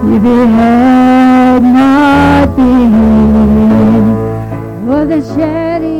if it had not been for the shedding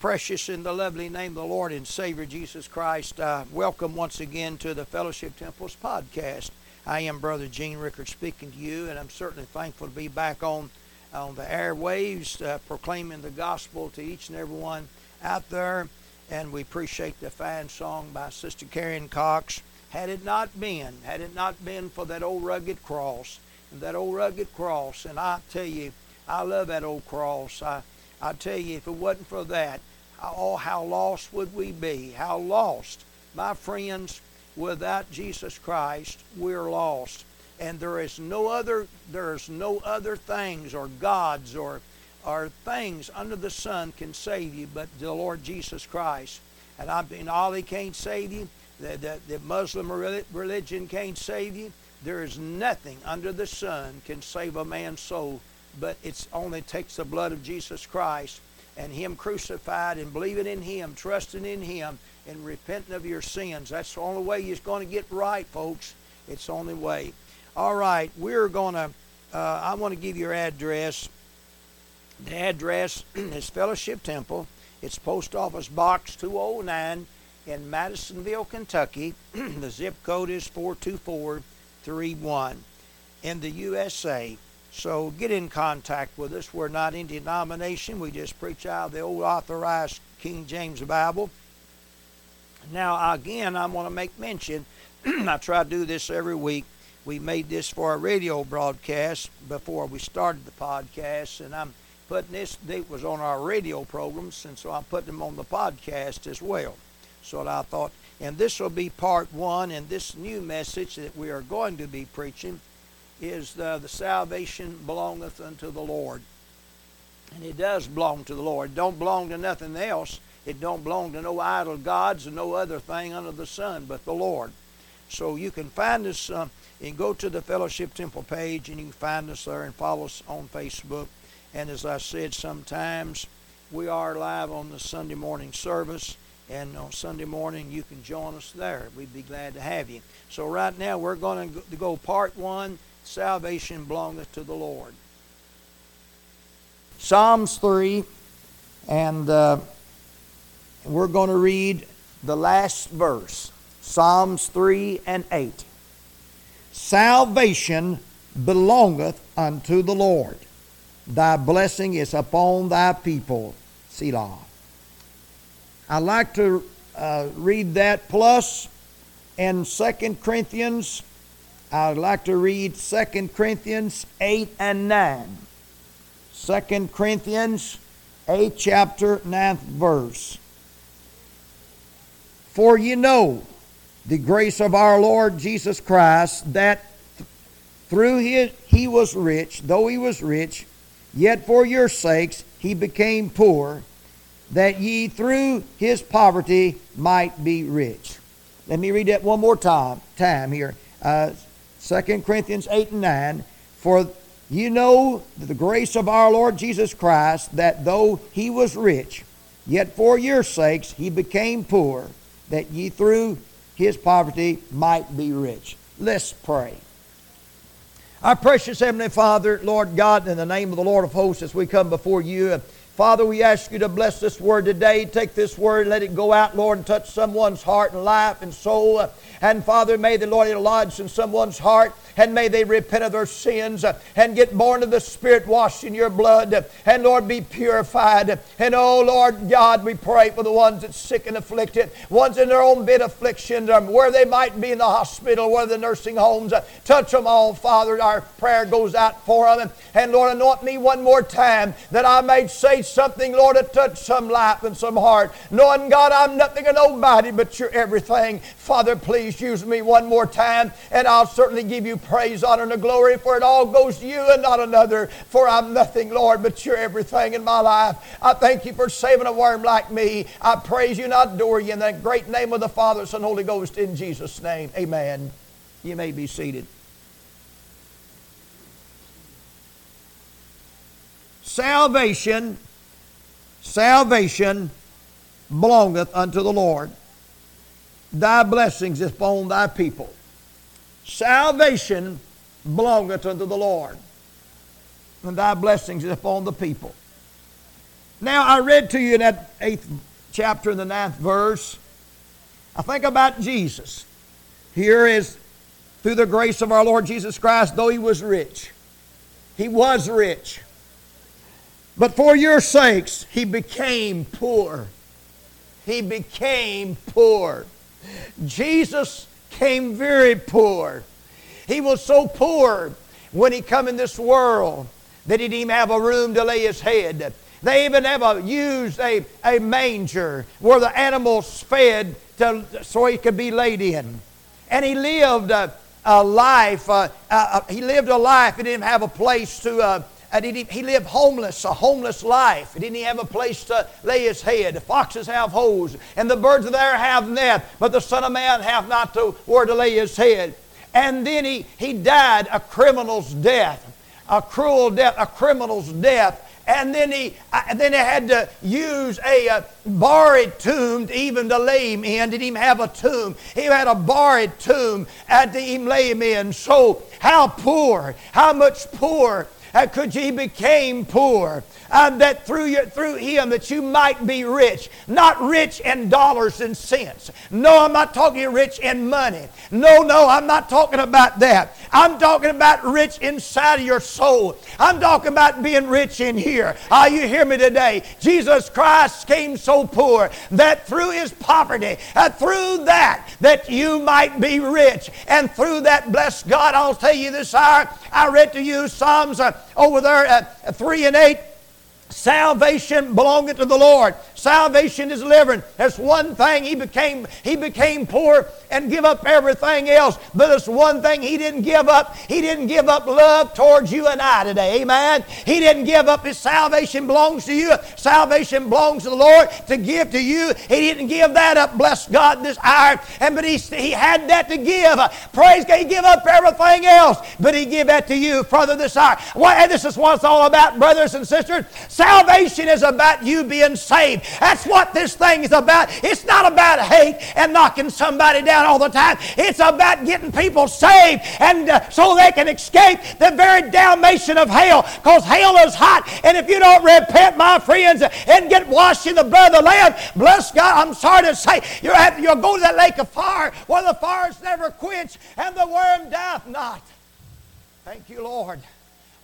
precious and the lovely name of the Lord and Savior Jesus Christ. Uh, welcome once again to the Fellowship Temples podcast. I am Brother Gene Rickard speaking to you, and I'm certainly thankful to be back on on the airwaves uh, proclaiming the gospel to each and every one out there. And we appreciate the fine song by Sister Karen Cox. Had it not been, had it not been for that old rugged cross, and that old rugged cross, and I tell you, I love that old cross. I, I tell you, if it wasn't for that, oh, how lost would we be? How lost. My friends, without Jesus Christ, we're lost. And there is no other there's no other things or gods or or things under the sun can save you but the Lord Jesus Christ. And I mean Allah can't save you, the, the, the Muslim religion can't save you. There is nothing under the sun can save a man's soul, but it's only takes the blood of Jesus Christ and Him crucified and believing in Him, trusting in Him, and repenting of your sins. That's the only way you're going to get right, folks. It's the only way. All right, we're going to, uh, I want to give your address. The address is Fellowship Temple. It's Post Office Box 209 in Madisonville, Kentucky. the zip code is 42431 in the USA. So get in contact with us. We're not any denomination. We just preach out of the old authorized King James Bible. Now, again, I want to make mention, I try to do this every week. We made this for a radio broadcast before we started the podcast, and I'm putting this, it was on our radio programs, and so I'm putting them on the podcast as well. So I thought, and this will be part one, and this new message that we are going to be preaching is the, the salvation belongeth unto the Lord. And it does belong to the Lord. It don't belong to nothing else. It don't belong to no idol gods and no other thing under the sun but the Lord. So you can find us uh, and go to the Fellowship Temple page and you can find us there and follow us on Facebook. And as I said, sometimes we are live on the Sunday morning service. And on Sunday morning, you can join us there. We'd be glad to have you. So, right now, we're going to go part one Salvation belongeth to the Lord. Psalms 3, and uh, we're going to read the last verse Psalms 3 and 8. Salvation belongeth unto the Lord. Thy blessing is upon thy people. Selah. I like to uh, read that plus in 2 Corinthians. I'd like to read 2 Corinthians 8 and 9. 2 Corinthians 8, chapter, 9th verse. For you know the grace of our Lord Jesus Christ, that through his he was rich, though he was rich, yet for your sakes he became poor, that ye through his poverty might be rich. Let me read that one more time, time here. Uh, 2 Corinthians 8 and 9. For you know the grace of our Lord Jesus Christ, that though he was rich, yet for your sakes he became poor, that ye through his poverty might be rich. Let's pray. Our precious Heavenly Father, Lord God, in the name of the Lord of hosts, as we come before you, Father, we ask you to bless this word today. Take this word, let it go out, Lord, and touch someone's heart and life and soul. And Father, may the Lord lodge in someone's heart and may they repent of their sins and get born of the Spirit, washed in your blood, and Lord, be purified. And oh, Lord God, we pray for the ones that's sick and afflicted, ones in their own bed affliction, um, where they might be in the hospital, where the nursing homes. Uh, touch them all, Father. Our prayer goes out for them. And Lord, anoint me one more time that I may say something, Lord, to touch some life and some heart. Knowing, God, I'm nothing and nobody, but you're everything. Father, please use me one more time, and I'll certainly give you praise, honor, and glory, for it all goes to you and not another. For I'm nothing, Lord, but you're everything in my life. I thank you for saving a worm like me. I praise you and adore you in the great name of the Father, Son, Holy Ghost, in Jesus' name. Amen. You may be seated. Salvation, salvation belongeth unto the Lord. Thy blessings is upon thy people. Salvation belongeth unto the Lord, and thy blessings is upon the people. Now, I read to you in that eighth chapter in the ninth verse. I think about Jesus. Here is through the grace of our Lord Jesus Christ, though he was rich, he was rich. But for your sakes, he became poor. He became poor. Jesus came very poor. He was so poor when he come in this world that he didn't even have a room to lay his head. They even ever used a, a manger where the animals fed to, so he could be laid in. And he lived a, a life, uh, uh, he lived a life, he didn't have a place to, uh, he, he lived homeless, a homeless life. Didn't he have a place to lay his head. The foxes have holes, and the birds of the air have nest, but the Son of Man hath not to where to lay his head. And then he, he died a criminal's death, a cruel death, a criminal's death. And then he, uh, then he had to use a uh, borrowed tomb to even to lay him in. Didn't even have a tomb. He had a borrowed tomb and to even lay him in. So how poor, how much poor uh, could he became poor uh, that through, your, through him that you might be rich not rich in dollars and cents. No i'm not talking rich in money. No no i'm not talking about that. I'm talking about rich inside of your soul. I'm talking about being rich in here. Ah you hear me today? Jesus christ came so poor that through his poverty uh, through that that you might be rich. And through that bless god i'll tell you this hour i read to you psalms uh, over there at 3 and 8 salvation belongeth to the lord. Salvation is living. That's one thing he became he became poor and give up everything else. But it's one thing he didn't give up. He didn't give up love towards you and i today. Amen. He didn't give up. His salvation belongs to you. Salvation belongs to the lord to give to you. He didn't give that up bless god this hour. And but he, he had that to give. Praise god. He give up everything else but he give that to you further this hour. Well, this is what it's all about brothers and sisters salvation is about you being saved that's what this thing is about. It's not about hate and knocking somebody down all the time. It's about getting people saved and uh, so they can escape the very damnation of hell because hell is hot. And if you don't repent, my friends, and get washed in the blood of the Lamb, bless God, I'm sorry to say, have, you'll go to that lake of fire where the fire is never quenched and the worm dieth not. Thank you, Lord.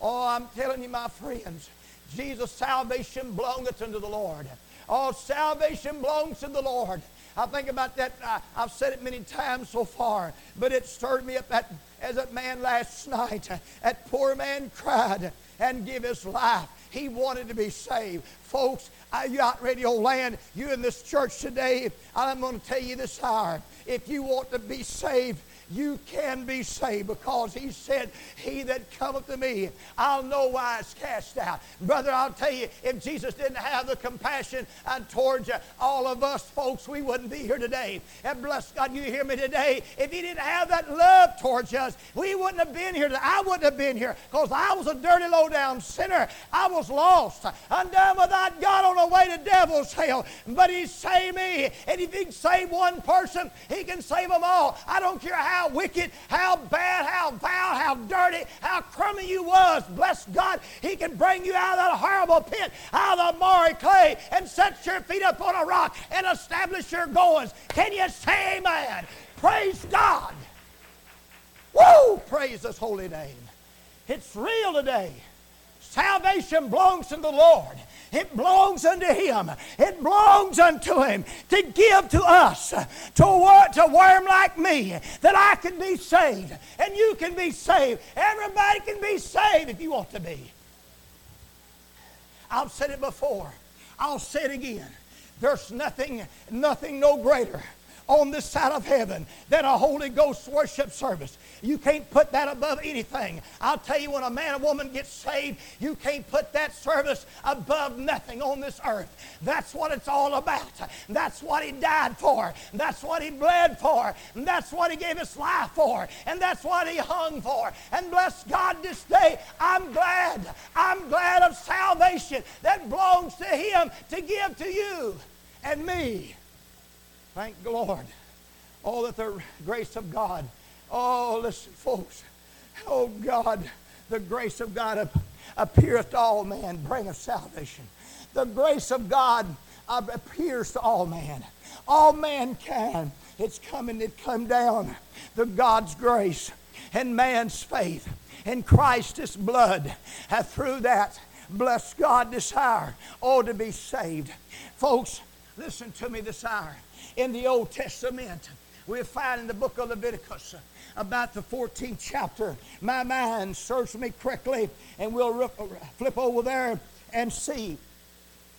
Oh, I'm telling you, my friends, Jesus' salvation belongeth unto the Lord. All salvation belongs to the Lord. I think about that. Uh, I, have said it many times so far, but it stirred me up that, as that man last night. Uh, that poor man cried and give his life. He wanted to be saved. Folks, uh, you out radio land, you in this church today, I'm going to tell you this hour. If you want to be saved, you can be saved because he said, He that cometh to me, I'll know why it's cast out. Brother, I'll tell you, if Jesus didn't have the compassion uh, towards uh, all of us folks, we wouldn't be here today. And bless God, you hear me today. If he didn't have that love towards us, we wouldn't have been here. I wouldn't have been here because I was a dirty, low down sinner. I was lost, undone without God on the way to devil's hell. But he saved me. And if he can save one person, he can save them all. I don't care how how wicked, how bad, how vile, how dirty, how crummy you was. Bless God, He can bring you out of that horrible pit, out of the miry clay, and set your feet up on a rock and establish your goings. Can you say amen? Praise God. Woo! Praise His holy name. It's real today. Salvation belongs to the Lord. It belongs unto Him. It belongs unto Him to give to us, to, work, to worm like me, that I can be saved and you can be saved. Everybody can be saved if you want to be. I've said it before. I'll say it again. There's nothing, nothing no greater on this side of heaven than a Holy Ghost worship service. You can't put that above anything. I'll tell you, when a man or woman gets saved, you can't put that service above nothing on this earth. That's what it's all about. That's what he died for. That's what he bled for. And that's what he gave his life for. And that's what he hung for. And bless God this day, I'm glad. I'm glad of salvation that belongs to him to give to you and me. Thank the Lord. Oh, that the grace of God. Oh, listen, folks. Oh, God, the grace of God appeareth to all men, bringeth salvation. The grace of God appears to all man. All mankind. It's coming, it come down. The God's grace and man's faith in Christ's blood. And through that, blessed God hour. Oh, to be saved. Folks, listen to me this hour in the Old Testament. We find in the book of Leviticus about the 14th chapter. My mind serves me correctly, and we'll flip over there and see.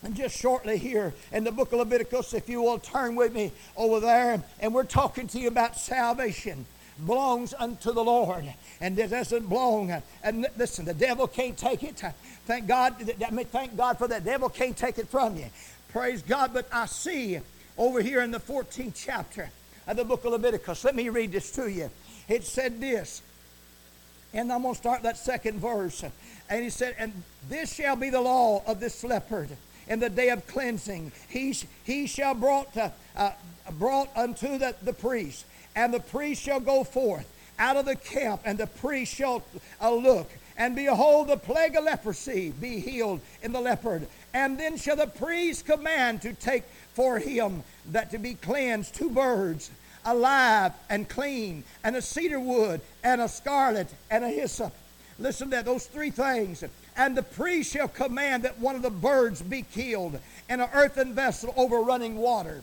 And just shortly here in the book of Leviticus, if you will turn with me over there, and we're talking to you about salvation belongs unto the Lord, and it doesn't belong. And listen, the devil can't take it. Thank God. Thank God for that. The devil can't take it from you. Praise God. But I see over here in the 14th chapter of the book of Leviticus. Let me read this to you. It said this, and I'm going to start that second verse. And he said, And this shall be the law of this leopard in the day of cleansing. He, he shall brought, uh, uh, brought unto the, the priest, and the priest shall go forth out of the camp, and the priest shall uh, look. And behold, the plague of leprosy be healed in the leopard. And then shall the priest command to take for him that to be cleansed two birds, alive and clean, and a cedar wood, and a scarlet, and a hyssop. Listen to that, those three things. And the priest shall command that one of the birds be killed in an earthen vessel over running water.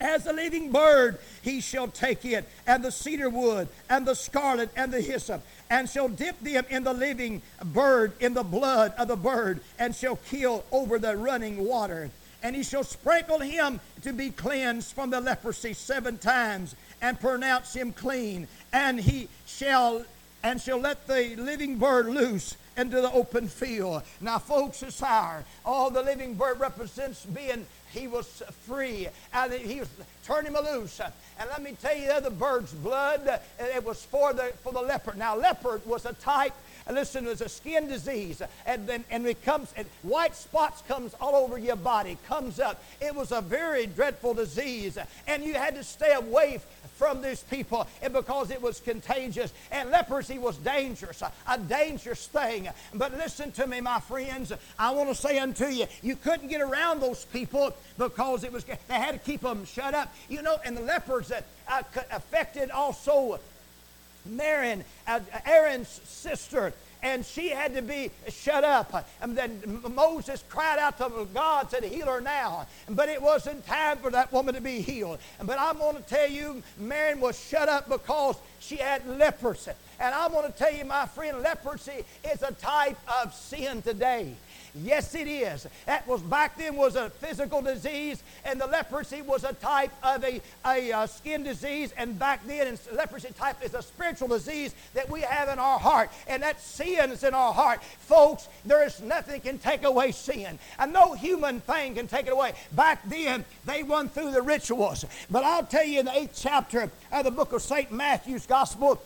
As a living bird, he shall take it, and the cedar wood, and the scarlet, and the hyssop, and shall dip them in the living bird, in the blood of the bird, and shall kill over the running water. And he shall sprinkle him to be cleansed from the leprosy seven times and pronounce him clean. And he shall and shall let the living bird loose into the open field. Now folks this hour all the living bird represents being he was free and he was turning him loose and let me tell you the bird's blood it was for the for the leopard now leopard was a type listen, there's a skin disease, and then and it comes, and white spots comes all over your body, comes up. It was a very dreadful disease, and you had to stay away from these people and because it was contagious and leprosy was dangerous, a, dangerous thing. But listen to me, my friends. I want to say unto you, you couldn't get around those people because it was they had to keep them shut up. You know, and the lepers that uh, affected also Miriam, uh, Aaron's sister, and she had to be shut up. And then Moses cried out to God, said, Heal her now. But it wasn't time for that woman to be healed. But I'm going to tell you, Miriam was shut up because she had leprosy. And I'm going to tell you, my friend, leprosy is a type of sin today. Yes, it is. That was back then was a physical disease, and the leprosy was a type of a, a uh, skin disease. And back then, and leprosy type is a spiritual disease that we have in our heart, and that sin is in our heart. Folks, there is nothing can take away sin, and no human thing can take it away. Back then, they went through the rituals, but I'll tell you in the eighth chapter of the book of Saint Matthew's Gospel.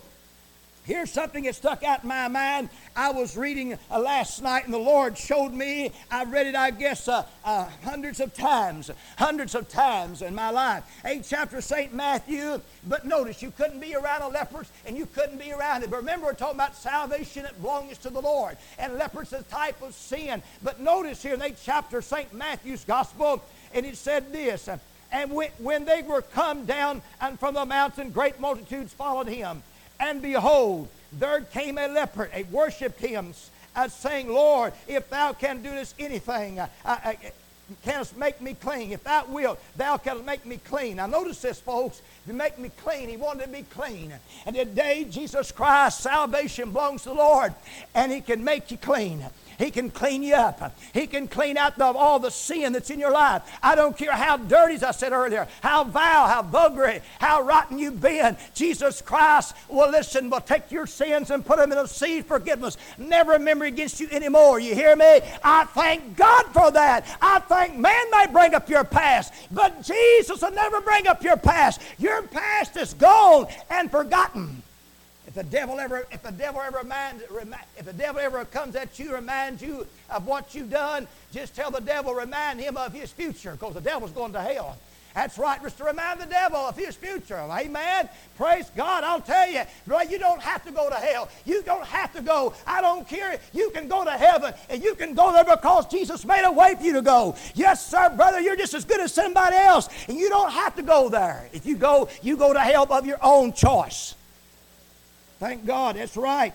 Here's something that stuck out in my mind. I was reading uh, last night, and the Lord showed me. I've read it, I guess, uh, uh, hundreds of times, hundreds of times in my life. Eighth chapter of St. Matthew. But notice, you couldn't be around a and you couldn't be around it. But remember, we're talking about salvation that belongs to the Lord. And leper's a type of sin. But notice here in the eighth chapter of St. Matthew's Gospel, and it said this. And when they were come down and from the mountain, great multitudes followed him. And behold, there came a leper, a worshipped him, as saying, Lord, if thou canst do this anything, uh, uh, canst make me clean. If thou wilt, thou canst make me clean. Now notice this, folks. To make me clean, he wanted to be clean. And today, Jesus Christ, salvation belongs to the Lord, and he can make you clean. He can clean you up. He can clean out the, all the sin that's in your life. I don't care how dirty, as I said earlier, how vile, how vulgar, how rotten you've been. Jesus Christ will listen, will take your sins and put them in a sea of forgiveness. Never remember against you anymore. You hear me? I thank God for that. I think man may bring up your past, but Jesus will never bring up your past. Your past is gone and forgotten the devil ever, if the devil ever reminds, if the devil ever comes at you, reminds you of what you've done, just tell the devil, remind him of his future, because the devil's going to hell. That's right, just to remind the devil of his future. Amen. Praise God. I'll tell you, you don't have to go to hell. You don't have to go. I don't care. You can go to heaven, and you can go there because Jesus made a way for you to go. Yes, sir, brother. You're just as good as somebody else, and you don't have to go there. If you go, you go to hell of your own choice. Thank God, that's right.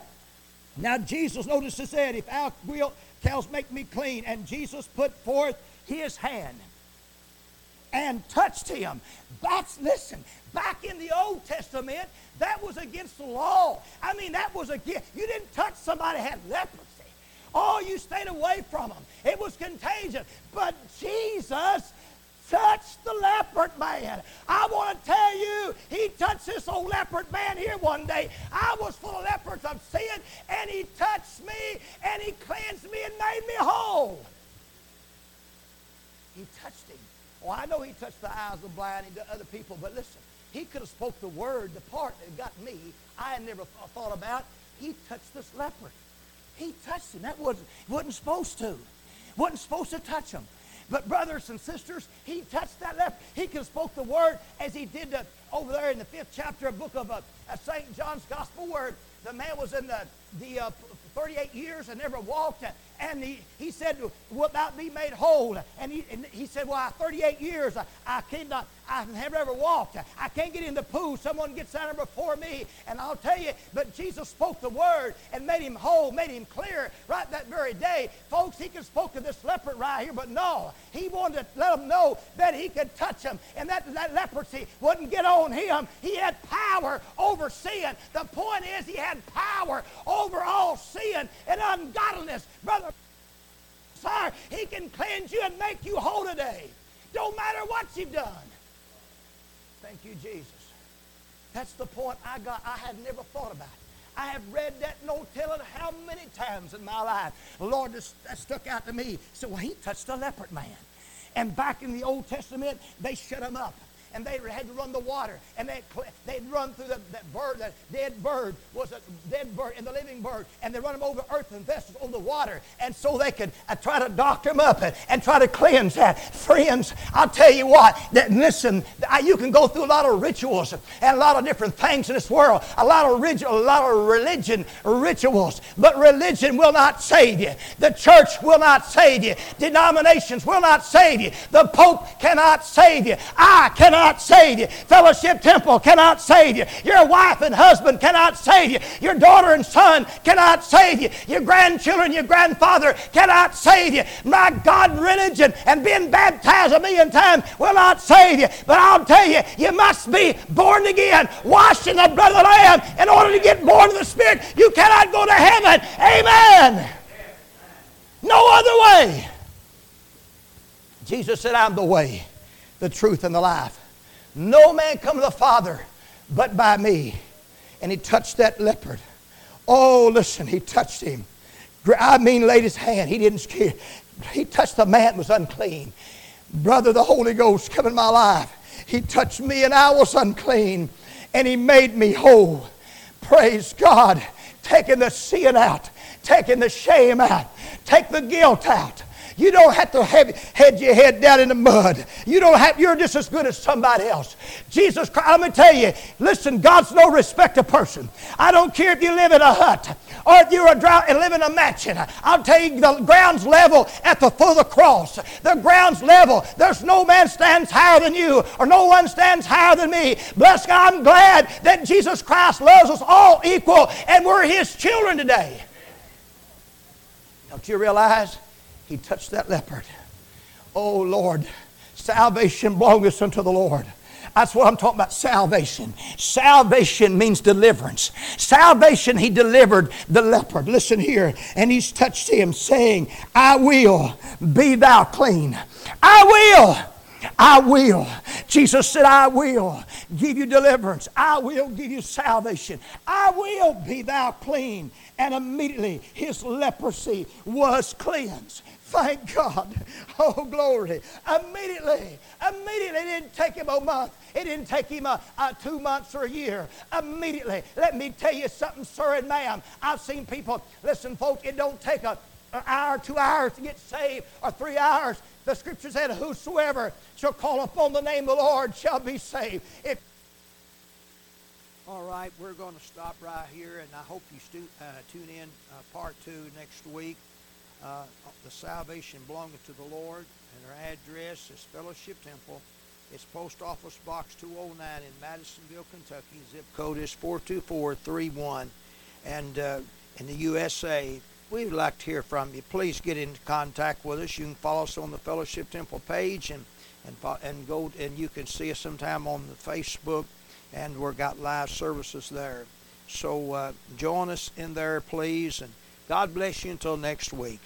Now Jesus, notice it said, if thou wilt, thou make me clean. And Jesus put forth his hand and touched him. That's, listen, back in the Old Testament, that was against the law. I mean, that was against, you didn't touch somebody had leprosy. Oh, you stayed away from them. It was contagious. But Jesus touched the leopard man. I to he touched this old leopard man here one day. I was full of leopards of sin, and he touched me, and he cleansed me and made me whole. He touched him. Oh, I know he touched the eyes of the blind and other people, but listen, he could have spoke the word, the part that got me, I had never thought about. He touched this leopard. He touched him. That wasn't, wasn't supposed to. Wasn't supposed to touch him. But brothers and sisters, he touched that leopard. He could have spoke the word as he did the, over there in the fifth chapter of book of uh, St. John's Gospel where the man was in the, the uh, 38 years and never walked. And he, he said, Wilt thou be made whole? And he, and he said, Well, 38 years, I, cannot, I have never walked. I can't get in the pool. Someone gets down there before me. And I'll tell you, but Jesus spoke the word and made him whole, made him clear right that very day. Folks, he could spoke to this leopard right here, but no. He wanted to let him know that he could touch him. And that, that leprosy wouldn't get on him. He had power over sin. The point is he had power over all sin and ungodliness. Brother, he can cleanse you and make you whole today. Don't matter what you've done. Thank you, Jesus. That's the point I got. I had never thought about. I have read that no telling how many times in my life. The Lord, just, that stuck out to me. So well, he touched a leopard man. And back in the Old Testament, they shut him up and they had to run the water, and they they'd run through the, that bird, that dead bird was a dead bird and the living bird, and they run them over earthen vessels over the water, and so they could uh, try to doctor them up and, and try to cleanse that. Friends, I'll tell you what, that listen, I, you can go through a lot of rituals and a lot of different things in this world, a lot of ritual, a lot of religion rituals, but religion will not save you. The church will not save you. Denominations will not save you. The Pope cannot save you. I cannot cannot save you. Fellowship Temple cannot save you. Your wife and husband cannot save you. Your daughter and son cannot save you. Your grandchildren, your grandfather cannot save you. My God, religion and being baptized a million times will not save you. But I'll tell you, you must be born again, washed in the blood of the Lamb in order to get born of the Spirit. You cannot go to heaven. Amen. No other way. Jesus said, I'm the way, the truth, and the life. No man come to the Father but by me. And he touched that leopard. Oh, listen, he touched him. I mean, laid his hand. He didn't scare. He touched the man was unclean. Brother, the Holy Ghost come in my life. He touched me and I was unclean. And he made me whole. Praise God. Taking the sin out, taking the shame out, take the guilt out. You don't have to have, head your head down in the mud. You don't have, you're just as good as somebody else. Jesus Christ, let me tell you, listen, God's no respect of person. I don't care if you live in a hut or if you're a drought and live in a mansion. I'll tell you, the ground's level at the foot of the cross. The ground's level. There's no man stands higher than you, or no one stands higher than me. Bless God, I'm glad that Jesus Christ loves us all equal, and we're His children today. Don't you realize? He touched that leopard. Oh Lord, salvation belongs unto the Lord. That's what I'm talking about salvation. Salvation means deliverance. Salvation, he delivered the leopard. Listen here. And he's touched him, saying, I will be thou clean. I will. I will. Jesus said, I will give you deliverance. I will give you salvation. I will be thou clean. And immediately his leprosy was cleansed. Thank God. Oh, glory. Immediately, immediately, it didn't take him a month. It didn't take him a, a, two months or a year. Immediately. Let me tell you something, sir and ma'am. I've seen people, listen, folks, it don't take a, an hour, two hours to get saved, or three hours. The scripture said, Whosoever shall call upon the name of the Lord shall be saved. If all right, we're going to stop right here, and I hope you stu- uh, tune in uh, part two next week. Uh, the salvation belonging to the Lord, and our address is Fellowship Temple. It's Post Office Box 209 in Madisonville, Kentucky. Zip code is 42431. And uh, in the USA, we'd like to hear from you. Please get in contact with us. You can follow us on the Fellowship Temple page and and and go and you can see us sometime on the Facebook, and we've got live services there. So uh, join us in there, please, and God bless you until next week.